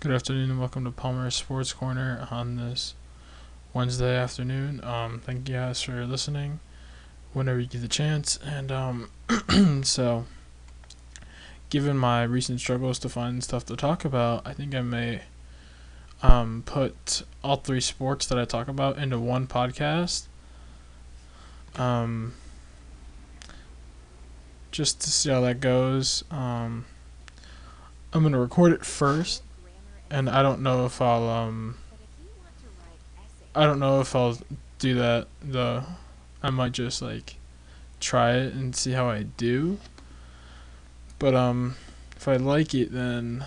Good afternoon and welcome to Palmer Sports Corner on this Wednesday afternoon. Um, thank you guys for listening whenever you get the chance. And um, so, given my recent struggles to find stuff to talk about, I think I may um, put all three sports that I talk about into one podcast. Um, just to see how that goes. Um, I'm gonna record it first and I don't know if I'll um I don't know if I'll do that though. I might just like try it and see how I do. But um if I like it then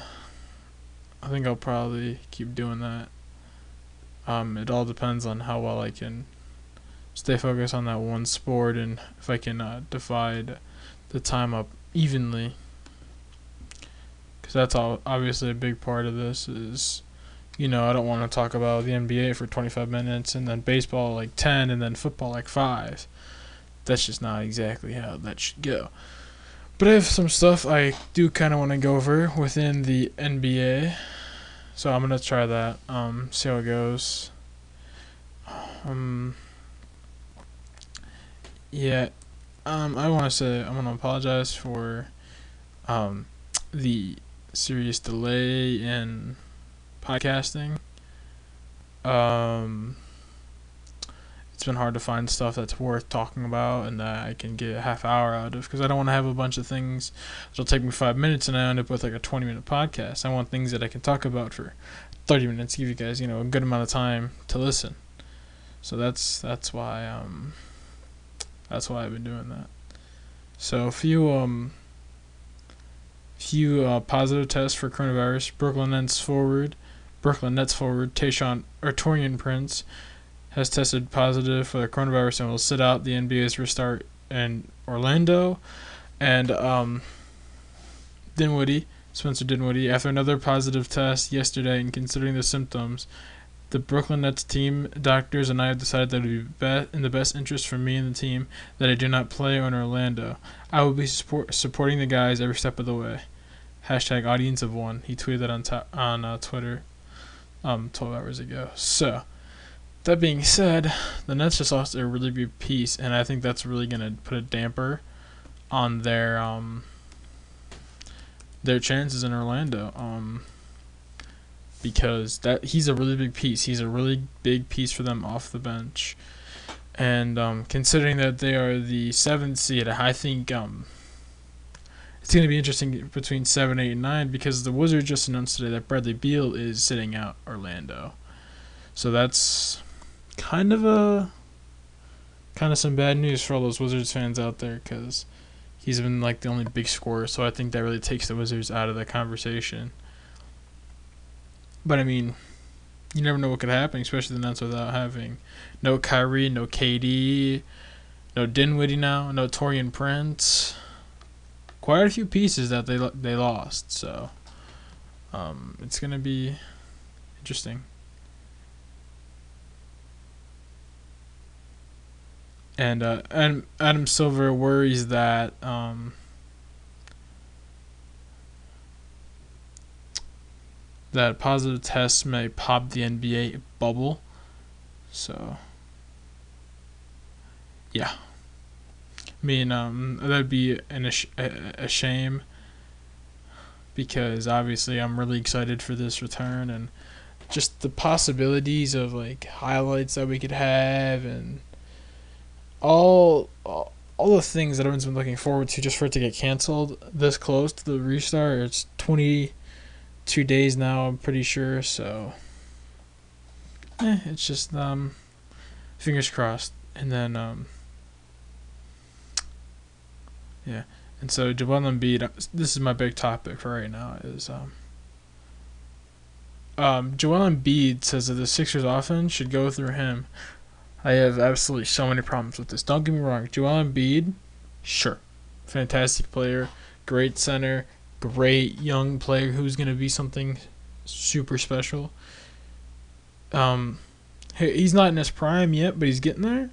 I think I'll probably keep doing that. Um it all depends on how well I can stay focused on that one sport and if I can uh, divide the time up evenly because that's all obviously a big part of this is you know i don't want to talk about the nba for 25 minutes and then baseball like 10 and then football like 5 that's just not exactly how that should go. But i have some stuff i do kind of want to go over within the nba so i'm gonna try that um see how it goes. Um yeah um i want to say i want to apologize for um the serious delay in podcasting. Um, it's been hard to find stuff that's worth talking about and that I can get a half hour out of because I don't want to have a bunch of things that'll take me five minutes and I end up with like a 20 minute podcast. I want things that I can talk about for 30 minutes, give you guys, you know, a good amount of time to listen. So that's that's why um that's why I've been doing that. So a few um few uh, positive tests for coronavirus. Brooklyn Nets forward, Brooklyn Nets forward Tayshaun or Prince has tested positive for the coronavirus and will sit out the NBA's restart in Orlando. And um, Dinwiddie, Spencer Dinwiddie, after another positive test yesterday and considering the symptoms, the Brooklyn Nets team doctors and I have decided that it would be in the best interest for me and the team that I do not play in Orlando. I will be support- supporting the guys every step of the way hashtag audience of one. He tweeted that on ta- on uh, Twitter, um, 12 hours ago. So, that being said, the Nets just lost a really big piece, and I think that's really gonna put a damper on their um their chances in Orlando. Um, because that he's a really big piece. He's a really big piece for them off the bench. And um, considering that they are the seventh seed, I think um, it's going to be interesting between seven, eight, and nine because the Wizards just announced today that Bradley Beal is sitting out Orlando, so that's kind of a kind of some bad news for all those Wizards fans out there because he's been like the only big scorer. So I think that really takes the Wizards out of the conversation. But I mean, you never know what could happen, especially the Nets without having no Kyrie, no KD, no Dinwiddie now, no Taurean Prince quite a few pieces that they they lost. So um, it's gonna be interesting. And uh, and Adam Silver worries that um, that positive tests may pop the NBA bubble. So yeah. Mean, um, that'd be an, a, a shame because obviously I'm really excited for this return and just the possibilities of like highlights that we could have and all all, all the things that everyone's been looking forward to just for it to get canceled this close to the restart. It's 22 days now, I'm pretty sure. So, eh, it's just um, fingers crossed. And then um, yeah, and so Joel Embiid. This is my big topic for right now. Is um, um, Joel Embiid says that the Sixers offense should go through him. I have absolutely so many problems with this. Don't get me wrong, Joel Embiid, sure, fantastic player, great center, great young player who's gonna be something super special. Um, he's not in his prime yet, but he's getting there.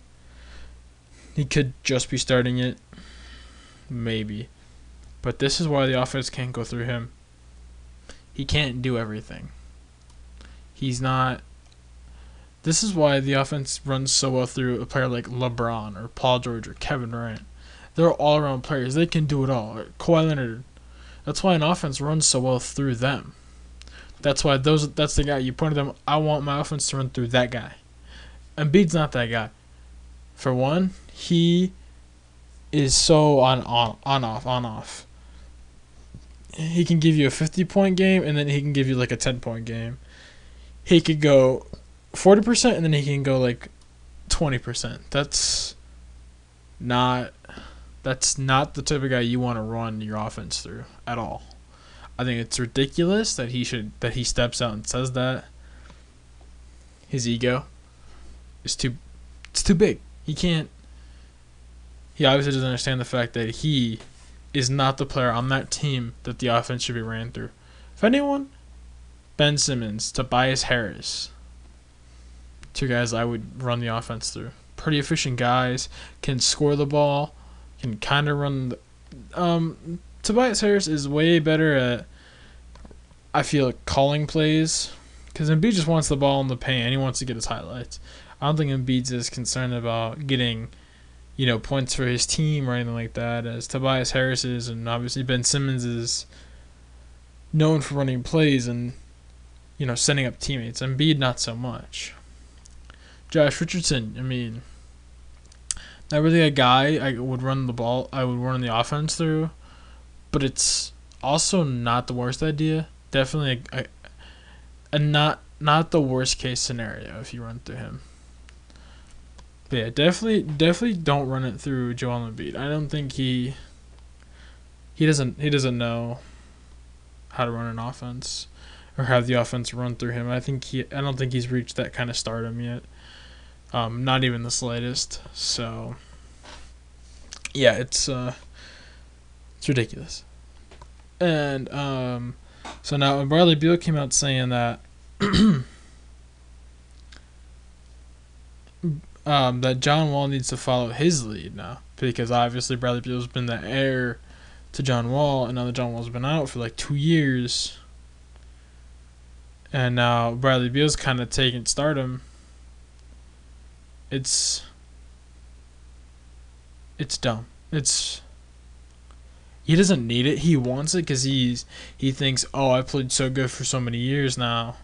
He could just be starting it Maybe. But this is why the offense can't go through him. He can't do everything. He's not. This is why the offense runs so well through a player like LeBron or Paul George or Kevin Durant. They're all around players. They can do it all. Kawhi Leonard. That's why an offense runs so well through them. That's why those. That's the guy you pointed them. I want my offense to run through that guy. Embiid's not that guy. For one, he is so on on on off on off. He can give you a 50 point game and then he can give you like a 10 point game. He could go 40% and then he can go like 20%. That's not that's not the type of guy you want to run your offense through at all. I think it's ridiculous that he should that he steps out and says that. His ego is too it's too big. He can't he obviously doesn't understand the fact that he is not the player on that team that the offense should be ran through. If anyone, Ben Simmons, Tobias Harris, two guys I would run the offense through. Pretty efficient guys, can score the ball, can kind of run. The, um, Tobias Harris is way better at, I feel, calling plays, because Embiid just wants the ball in the paint and he wants to get his highlights. I don't think Embiid's is concerned about getting you know, points for his team or anything like that, as Tobias Harris is, and obviously Ben Simmons is known for running plays and, you know, setting up teammates. Embiid, not so much. Josh Richardson, I mean, not really a guy I would run the ball, I would run the offense through, but it's also not the worst idea. Definitely a, a, a not not the worst case scenario if you run through him. But yeah, definitely, definitely don't run it through Joel Embiid. I don't think he he doesn't he doesn't know how to run an offense or have the offense run through him. I think he I don't think he's reached that kind of stardom yet. Um, not even the slightest. So yeah, it's uh it's ridiculous. And um so now Bradley Beal came out saying that um, that John Wall needs to follow his lead now because obviously Bradley Beal's been the heir to John Wall, and now that John Wall's been out for like two years, and now Bradley Beal's kind of taking stardom. It's it's dumb. It's he doesn't need it. He wants it because he's he thinks, oh, I played so good for so many years now.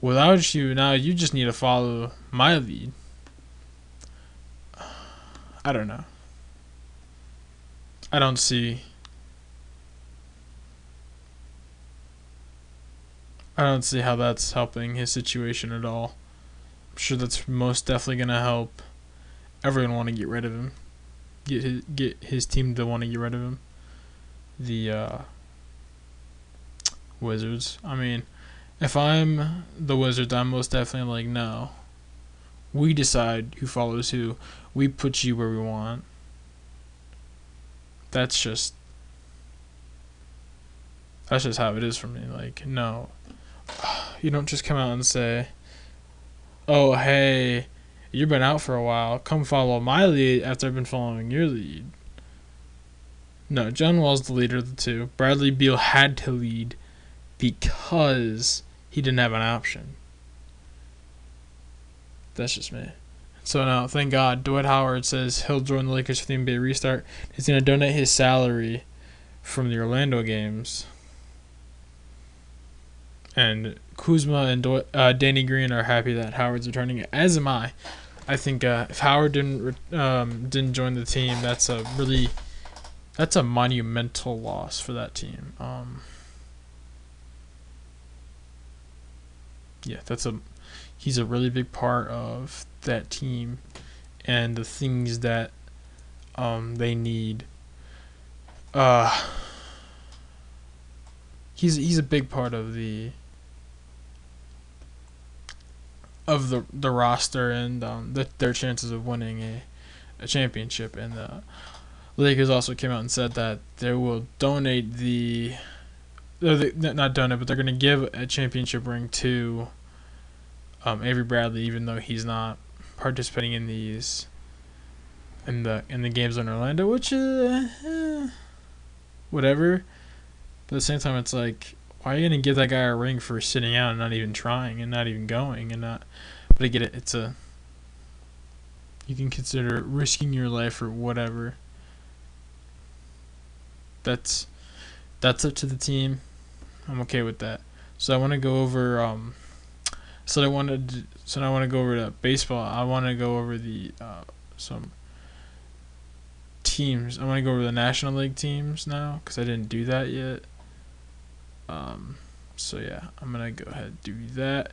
Without you, now you just need to follow my lead. I don't know. I don't see. I don't see how that's helping his situation at all. I'm sure that's most definitely gonna help everyone want to get rid of him. Get his get his team to want to get rid of him. The uh, Wizards. I mean, if I'm the Wizards, I'm most definitely like no. We decide who follows who. We put you where we want. That's just that's just how it is for me. Like, no. You don't just come out and say, "Oh, hey, you've been out for a while. Come follow my lead after I've been following your lead." No, John Wall's the leader of the two. Bradley Beal had to lead because he didn't have an option. That's just me. So now, thank God, Dwight Howard says he'll join the Lakers for the NBA restart. He's going to donate his salary from the Orlando games. And Kuzma and uh, Danny Green are happy that Howard's returning, as am I. I think uh, if Howard didn't um, didn't join the team, that's a really that's a monumental loss for that team. Um, yeah, that's a he's a really big part of that team and the things that um, they need. Uh, he's he's a big part of the of the the roster and um, the, their chances of winning a, a championship. And the Lakers also came out and said that they will donate the, not donate, but they're going to give a championship ring to um, Avery Bradley, even though he's not participating in these in the in the games in Orlando, which is uh, eh, whatever. But at the same time, it's like, why are you gonna give that guy a ring for sitting out and not even trying and not even going and not? But I get it. It's a you can consider risking your life or whatever. That's that's up to the team. I'm okay with that. So I want to go over. Um, so I wanted. So I want to go over the baseball. I want to go over the uh, some teams. I want to go over the National League teams now because I didn't do that yet. Um, so yeah, I'm gonna go ahead and do that.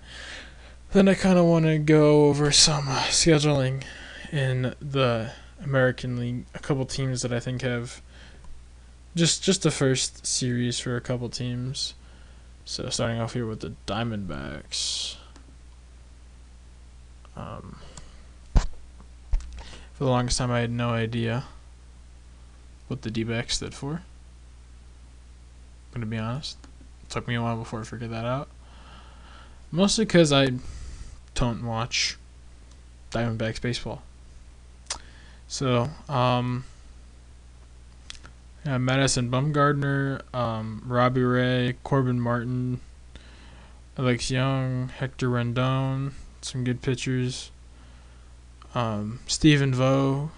Then I kind of want to go over some scheduling in the American League. A couple teams that I think have just just the first series for a couple teams. So starting off here with the Diamondbacks. Um, for the longest time, I had no idea what the D-back stood for. I'm gonna be honest. It took me a while before I figured that out. Mostly because I don't watch Diamondbacks baseball. So, um, yeah, Madison Bumgarner, um, Robbie Ray, Corbin Martin, Alex Young, Hector Rendon, some good pitchers. Um, Stephen Vogt,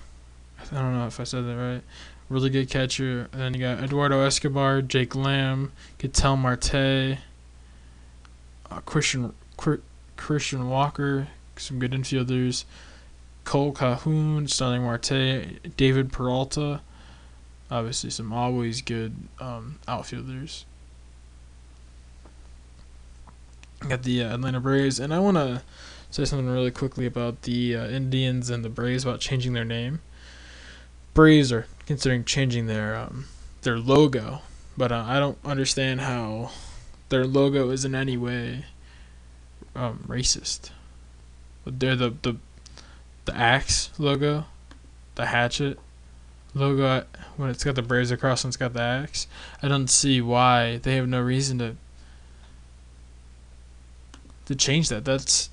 I don't know if I said that right. Really good catcher. And then you got Eduardo Escobar, Jake Lamb, Ketel Marte, uh, Christian Christian Walker, some good infielders. Kole Calhoun, Starling Marte, David Peralta. Obviously, some always good um, outfielders. Got the uh, Atlanta Braves, and I want to say something really quickly about the uh, Indians and the Braves about changing their name. Braves are considering changing their um, their logo, but uh, I don't understand how their logo is in any way um, racist. They're the the the axe logo, the hatchet logo when it's got the Braves across and it's got the axe. I don't see why they have no reason to to change that. That's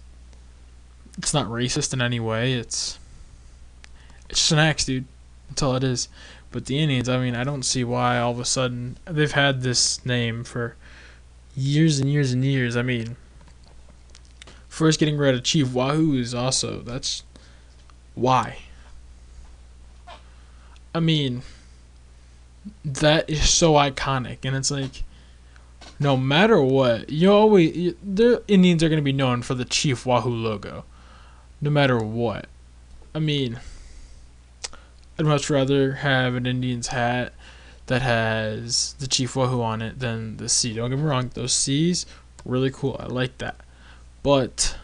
it's not racist in any way. It's it's just an axe, dude. That's all it is. But the Indians, I mean, I don't see why all of a sudden they've had this name for years and years and years. I mean, first getting rid of Chief Wahoo is also that's why. I mean, that is so iconic, and it's like, no matter what, you always the Indians are going to be known for the Chief Wahoo logo, no matter what. I mean. I'd much rather have an Indians hat that has the Chief Wahoo on it than the C. Don't get me wrong, those C's really cool. I like that. But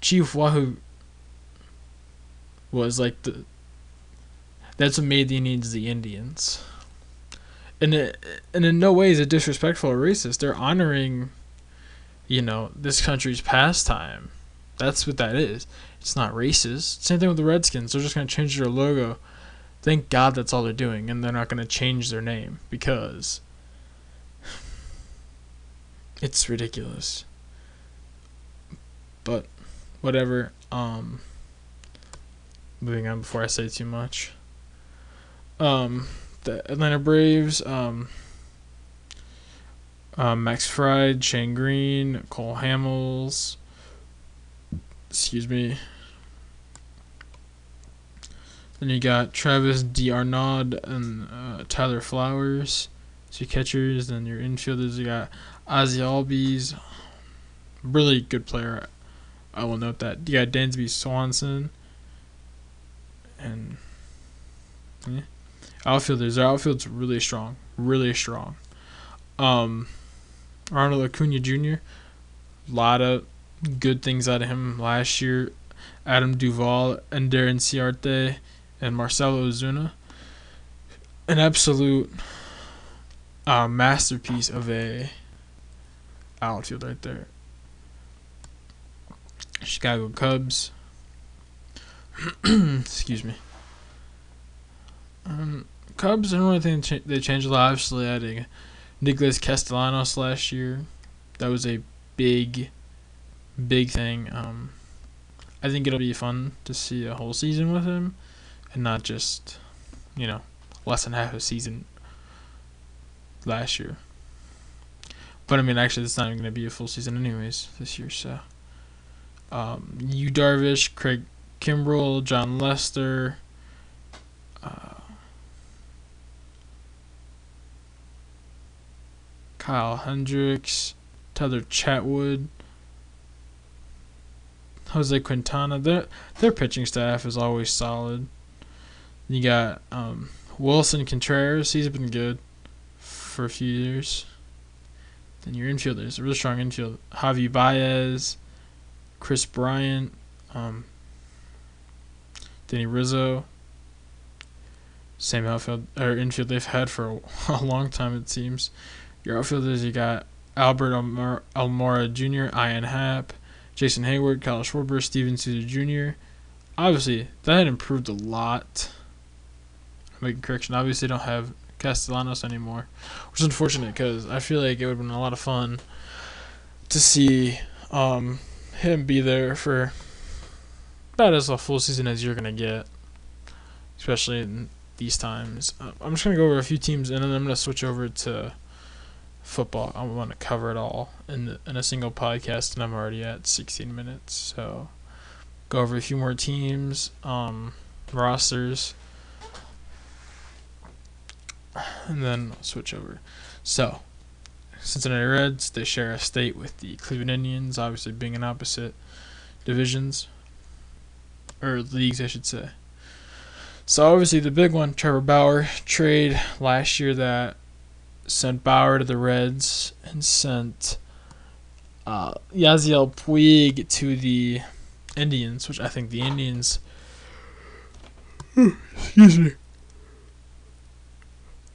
Chief Wahoo was like the that's what made the Indians the Indians. And it, and in no way is it disrespectful or racist. They're honoring, you know, this country's pastime. That's what that is. It's not racist. Same thing with the Redskins. They're just going to change their logo. Thank God that's all they're doing, and they're not going to change their name because it's ridiculous. But whatever. Um, moving on before I say too much. Um, the Atlanta Braves. Um, uh, Max Fried, Shane Green, Cole Hamels, excuse me. Then you got Travis d'Arnaud and uh, Tyler Flowers. So your catchers. Then your infielders, you got Ozzie Albies. Really good player. I will note that. You got Dansby Swanson. And yeah. outfielders. Their outfield's really strong. Really strong. Um, Ronald Acuna Jr. A lot of good things out of him last year. Adam Duvall, Darren Inciarte, and Marcell Ozuna. An absolute uh, masterpiece of a outfield right there. Chicago Cubs. Excuse me. Um, Cubs, I don't really think they changed a lot. Obviously, adding Nicholas Castellanos last year. That was a big big thing. Um, I think it'll be fun to see a whole season with him, and not just, you know, less than half a season last year. But I mean, actually, it's not even going to be a full season anyways this year. So, um, Yu Darvish, Craig Kimbrel, Jon Lester. Uh, Kyle Hendricks, Tether Chatwood, Jose Quintana. Their their pitching staff is always solid. You got um, Willson Contreras. He's been good for a few years. Then your infielders, a really strong infield. Javy Baez, Kris Bryant, um, Danny Rizzo. Same outfield or infield they've had for a, a long time it seems. Your outfielders, you got Albert Almora Jr., Ian Happ, Jason Heyward, Kyle Schwarber, Steven Souza Jr. Obviously, that had improved a lot. I'm making correction. Obviously, don't have Castellanos anymore, which is unfortunate because I feel like it would have been a lot of fun to see um, him be there for about as a full season as you're gonna get, especially in these times. Uh, I'm just gonna go over a few teams and then I'm gonna switch over to football. I want to cover it all in the, in a single podcast, and I'm already at 16 minutes. So go over a few more teams, um, rosters and then I'll switch over. So, Cincinnati Reds, they share a state with the Cleveland Indians, obviously being in opposite divisions, or leagues, I should say. So, obviously, the big one, Trevor Bauer, trade last year that sent Bauer to the Reds and sent uh, Yasiel Puig to the Indians, which I think the Indians. Excuse me.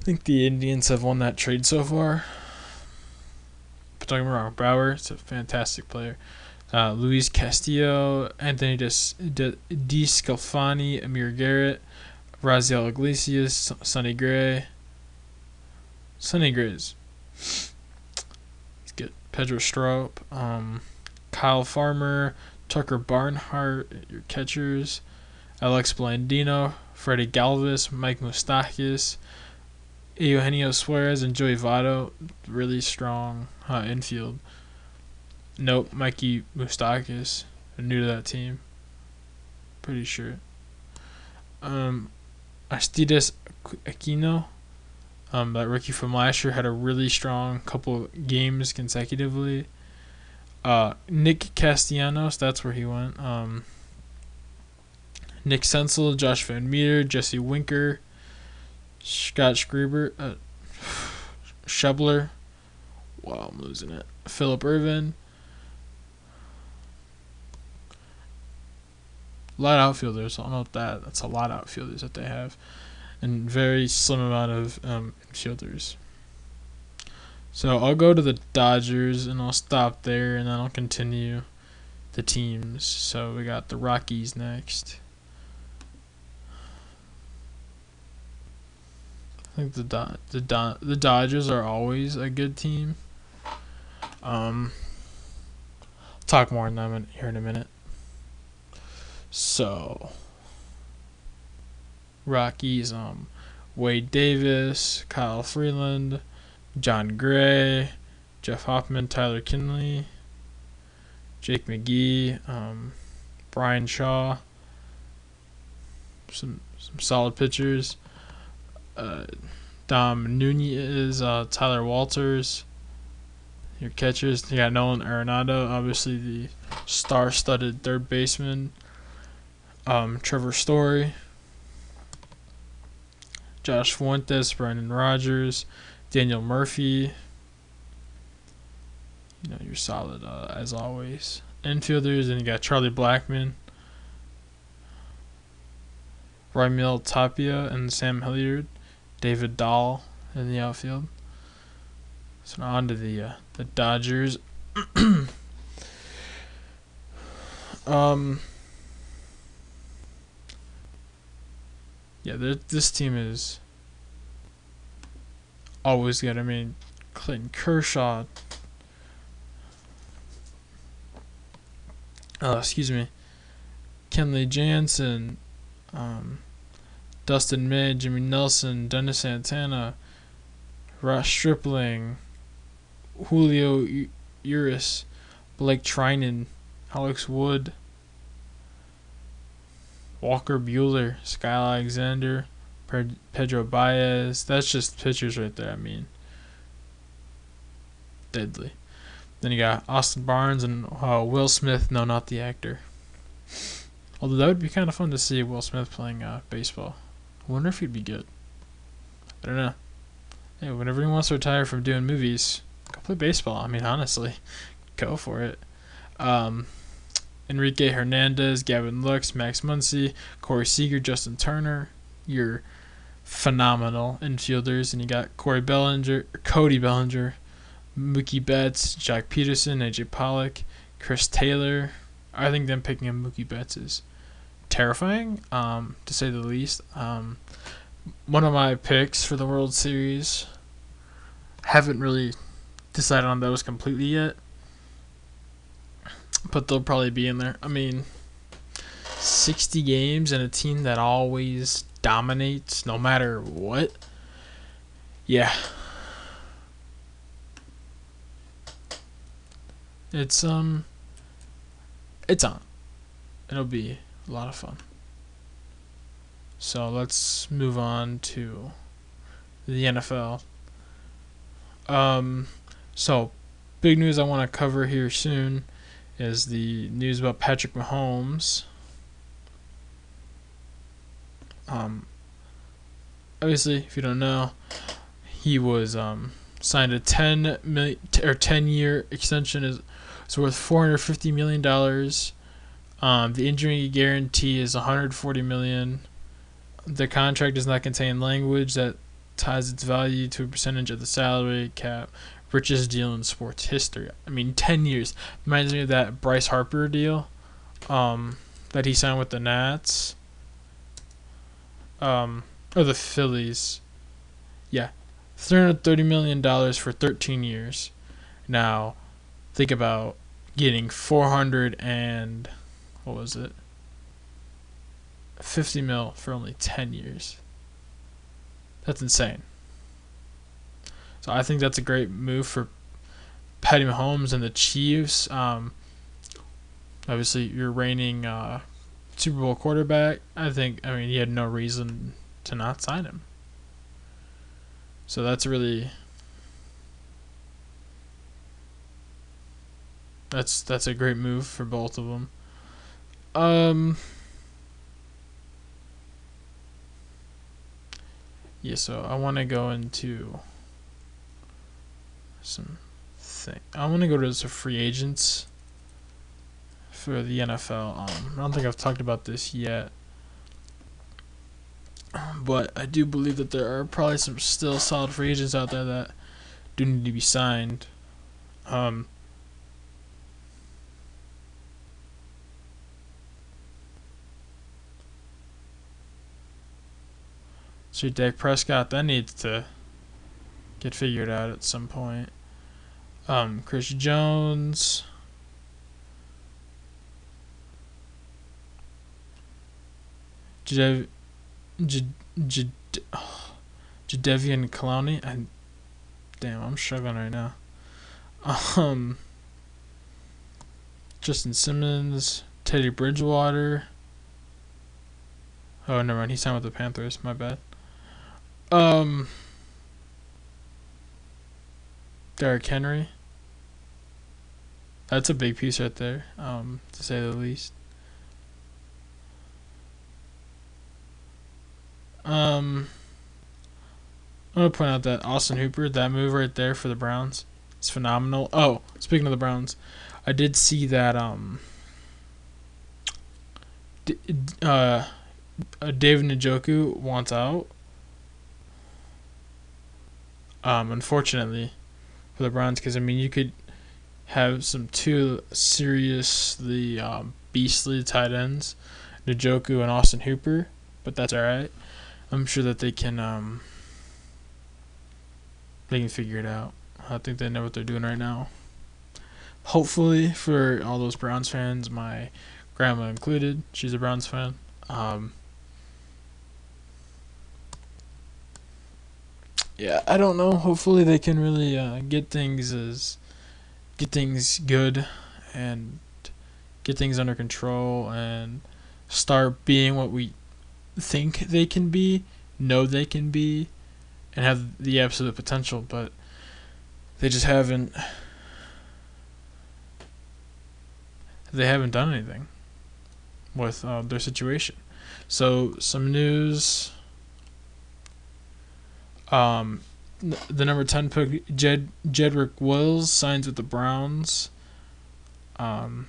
I think the Indians have won that trade so far. But don't get me wrong, Bauer is a fantastic player. Uh, Luis Castillo, Anthony DeSclafani, Amir Garrett, Raisel Iglesias, Sonny Gray. Sonny Gray's he's good. Pedro Strop, um, Kyle Farmer, Tucker Barnhart, your catchers, Alex Blandino, Freddie Galvis, Mike Moustakas, Eugenio Suarez and Joey Votto, really strong uh, infield. Nope, Mikey Moustakas. new to that team. Pretty sure. Um, Aristides Aquino, um, that rookie from last year, had a really strong couple games consecutively. Uh, Nick Castellanos, that's where he went. Um, Nick Senzel, Josh VanMeter, Jesse Winker, Scott Schreiber, uh, Schebler. Wow, I'm losing it. Phillip Ervin. A lot of outfielders. I don't know that. That's a lot of outfielders that they have, and very slim amount of um, infielders. So I'll go to the Dodgers and I'll stop there, and then I'll continue the teams. So we got the Rockies next. I think the Do- the Do- the Dodgers are always a good team. Um, talk more on them in, here in a minute. So, Rockies, um, Wade Davis, Kyle Freeland, Jon Gray, Jeff Hoffman, Tyler Kinley, Jake McGee, um, Bryan Shaw. Some some solid pitchers uh, Dom Nunez, uh, Tyler Walters. Your catchers, you got Nolan Arenado, obviously the star-studded third baseman. Um, Trevor Story, Josh Fuentes, Brendan Rodgers, Daniel Murphy. You know you're solid uh, as always. Infielders, and you got Charlie Blackmon, Raimel Tapia, and Sam Hilliard. David Dahl in the outfield. So now on to the uh, the Dodgers. um. Yeah, this team is always good. I mean, Clayton Kershaw. Uh, excuse me. Kenley Jansen. Um, Dustin May, Jimmy Nelson, Dennis Santana, Ross Stripling, Julio Urias, Blake Treinen, Alex Wood, Walker Buehler, Sky Alexander, Pedro Baez. That's just pitchers right there. I mean, deadly. Then you got Austin Barnes and uh, Will Smith. No, not the actor. Although that would be kind of fun to see Will Smith playing uh, baseball. I wonder if he'd be good. I don't know. Hey, whenever he wants to retire from doing movies, go play baseball. I mean, honestly, go for it. Um, Enrique Hernandez, Gavin Lux, Max Muncy, Corey Seager, Justin Turner. You're phenomenal infielders, and you got Corey Bellinger, Cody Bellinger, Mookie Betts, Jack Pederson, AJ Pollock, Chris Taylor. I think them picking up Mookie Betts is terrifying, um, to say the least. Um, one of my picks for the World Series. Haven't really decided on those completely yet, but they'll probably be in there. I mean, 60 games and a team that always dominates no matter what. Yeah. It's um it's on. It'll be a lot of fun. So let's move on to the NFL. Um, so big news I want to cover here soon is the news about Patrick Mahomes. Um, obviously, if you don't know, he was um, signed a 10 million or 10 year extension is worth 450 million dollars. Um, the injury guarantee is 140 million the contract does not contain language that ties its value to a percentage of the salary cap. Richest deal in sports history. I mean, 10 years. Reminds me of that Bryce Harper deal um, that he signed with the Nats. Um, or the Phillies. Yeah. $330 million for 13 years. Now, think about getting 400 and. What was it? 50 mil for only 10 years. That's insane. So I think that's a great move for Patty Mahomes and the Chiefs. Um, obviously, you're reigning uh, Super Bowl quarterback. I think, I mean, he had no reason to not sign him. So that's really. That's that's a great move for both of them. Um, yeah, so I want to go into some thing. I want to go to some free agents for the NFL. Um, I don't think I've talked about this yet, but I do believe that there are probably some still solid free agents out there that do need to be signed. Um, So Dak Prescott, that needs to get figured out at some point. Um, Chris Jones. Jadev, Jadeveon Clowney. I, damn, I'm struggling right now. Um, Justin Simmons, Teddy Bridgewater. Oh, never mind. He signed with the Panthers. My bad. Um, Derrick Henry. That's a big piece right there, um, to say the least. Um, I'm gonna point out that Austin Hooper, that move right there for the Browns, is phenomenal. Oh, speaking of the Browns, I did see that um, uh, David Njoku wants out um, unfortunately, for the Browns, because I mean, you could have some two seriously um, beastly tight ends, Njoku and Austin Hooper, but that's all right. I'm sure that they can um, they can figure it out. I think they know what they're doing right now. Hopefully, for all those Browns fans, my grandma included, she's a Browns fan. Um, yeah, I don't know. Hopefully, they can really uh, get things as get things good and get things under control and start being what we think they can be, know they can be, and have the absolute potential. But they just haven't. They haven't done anything with uh, their situation. So some news. Um, the number ten pick Jed Jedrick Wills signs with the Browns. Um,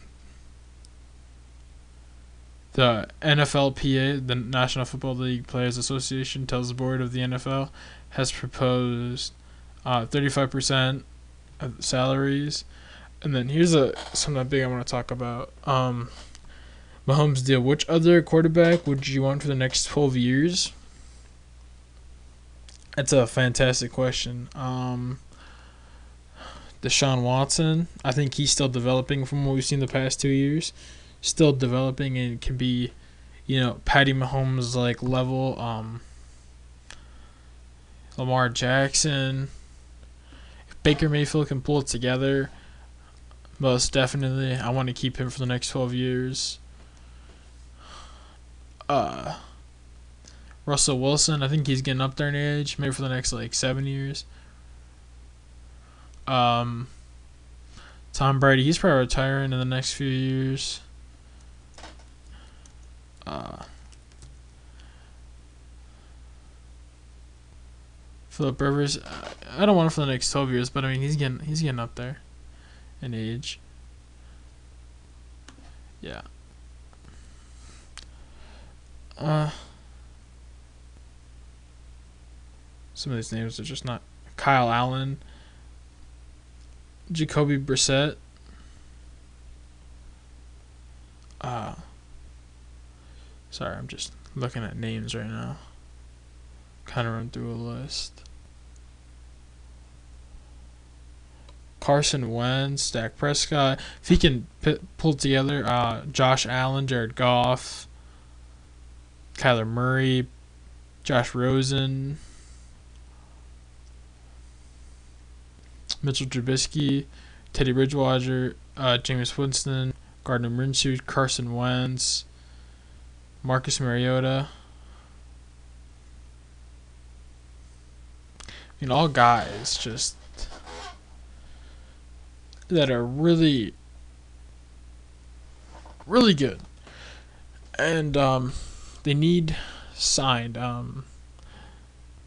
the NFLPA, the National Football League Players Association, tells the board of the NFL has proposed uh, 35% of salaries. And then here's a something big I want to talk about. Um, Mahomes deal. Which other quarterback would you want for the next 12 years? That's a fantastic question. Um, Deshaun Watson, I think he's still developing from what we've seen the past two years. Still developing and can be, you know, Patty Mahomes like level. Um, Lamar Jackson. If Baker Mayfield can pull it together, most definitely. I want to keep him for the next 12 years. Uh, Russell Wilson, I think he's getting up there in age, maybe for the next like seven years. Um, Tom Brady, he's probably retiring in the next few years. Uh, Philip Rivers, I don't want him for the next twelve years, but I mean he's getting he's getting up there in age. Yeah. Uh. Some of these names are just not. Kyle Allen, Jacoby Brissett. Uh, sorry, I'm just looking at names right now. Kind of run through a list. Carson Wentz, Dak Prescott. If he can p- pull together uh, Josh Allen, Jared Goff, Kyler Murray, Josh Rosen. Mitchell Trubisky, Teddy Bridgewater, uh, Jameis Winston, Gardner Minshew, Carson Wentz, Marcus Mariota. I mean, all guys just that are really, really good, and um, they need signed um,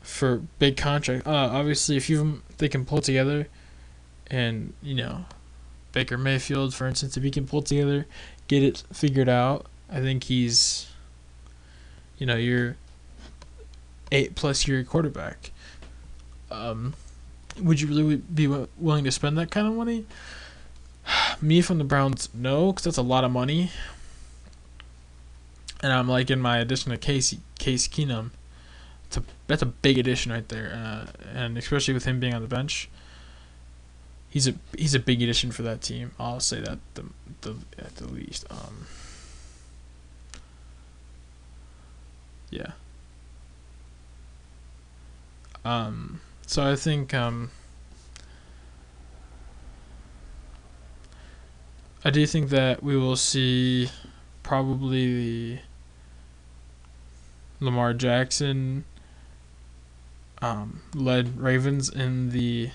for big contract. Uh, obviously, if you they can pull together and you know Baker Mayfield, for instance, if he can pull together, get it figured out, I think he's, you know, your eight plus year quarterback. Um, would you really be willing to spend that kind of money? Me from the Browns, no, because that's a lot of money. And I'm like in my addition to Case Case Keenum. It's a that's a big addition right there, uh, and especially with him being on the bench he's a he's a big addition for that team. I'll say that the the at the least. Um, yeah. Um, so I think um, I do think that we will see probably the Lamar Jackson um, led Ravens in the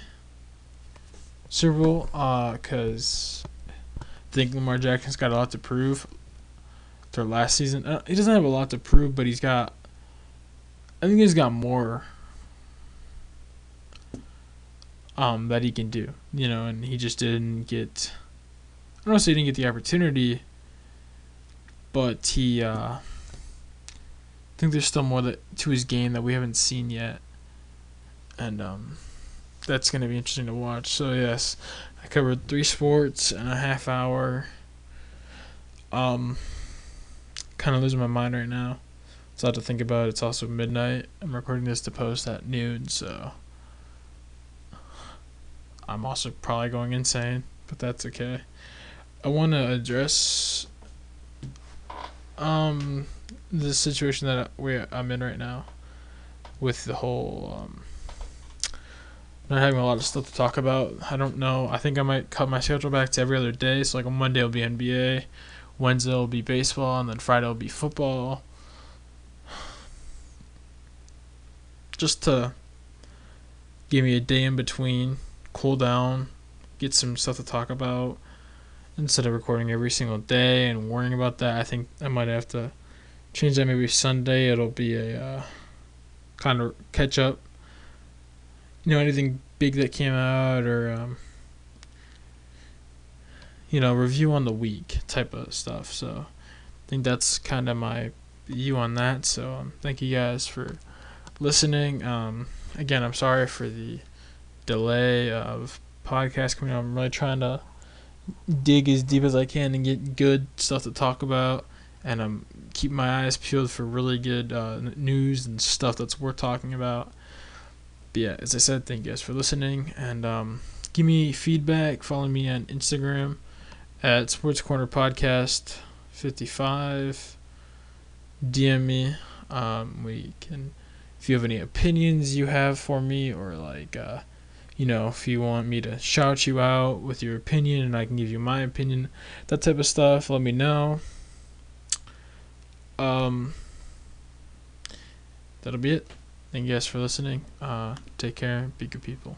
Super Bowl because uh, I think Lamar Jackson's got a lot to prove. Their last season, uh, he doesn't have a lot to prove, but he's got. I think he's got more. Um, that he can do, you know, and he just didn't get. I don't know. say he didn't get the opportunity, but he. Uh, I think there's still more that, to his game that we haven't seen yet, and um that's going to be interesting to watch. So yes, I covered three sports in a half hour. Um, kind of losing my mind right now. It's a lot to think about. It's also midnight. I'm recording this to post at noon, so I'm also probably going insane, but that's okay. I want to address um the situation that we I'm in right now with the whole um not having a lot of stuff to talk about. I don't know. I think I might cut my schedule back to every other day. So like on Monday will be NBA, Wednesday will be baseball, and then Friday will be football. Just to give me a day in between, cool down, get some stuff to talk about instead of recording every single day and worrying about that. I think I might have to change that. Maybe Sunday it'll be a uh, kind of catch up. You know, anything big that came out or um, you know review on the week type of stuff. So I think that's kind of my view on that. So um, thank you guys for listening. Um, again, I'm sorry for the delay of podcast coming out. I'm really trying to dig as deep as I can and get good stuff to talk about. And I'm keep my eyes peeled for really good uh, news and stuff that's worth talking about. But yeah, as I said, thank you guys for listening and um, give me feedback. Follow me on Instagram at Sports Corner Podcast 55. DM me. Um, we can, if you have any opinions you have for me or like, uh, you know, if you want me to shout you out with your opinion and I can give you my opinion, that type of stuff, let me know. Um, that'll be it. Thank you guys for listening. Uh, take care. Be good people.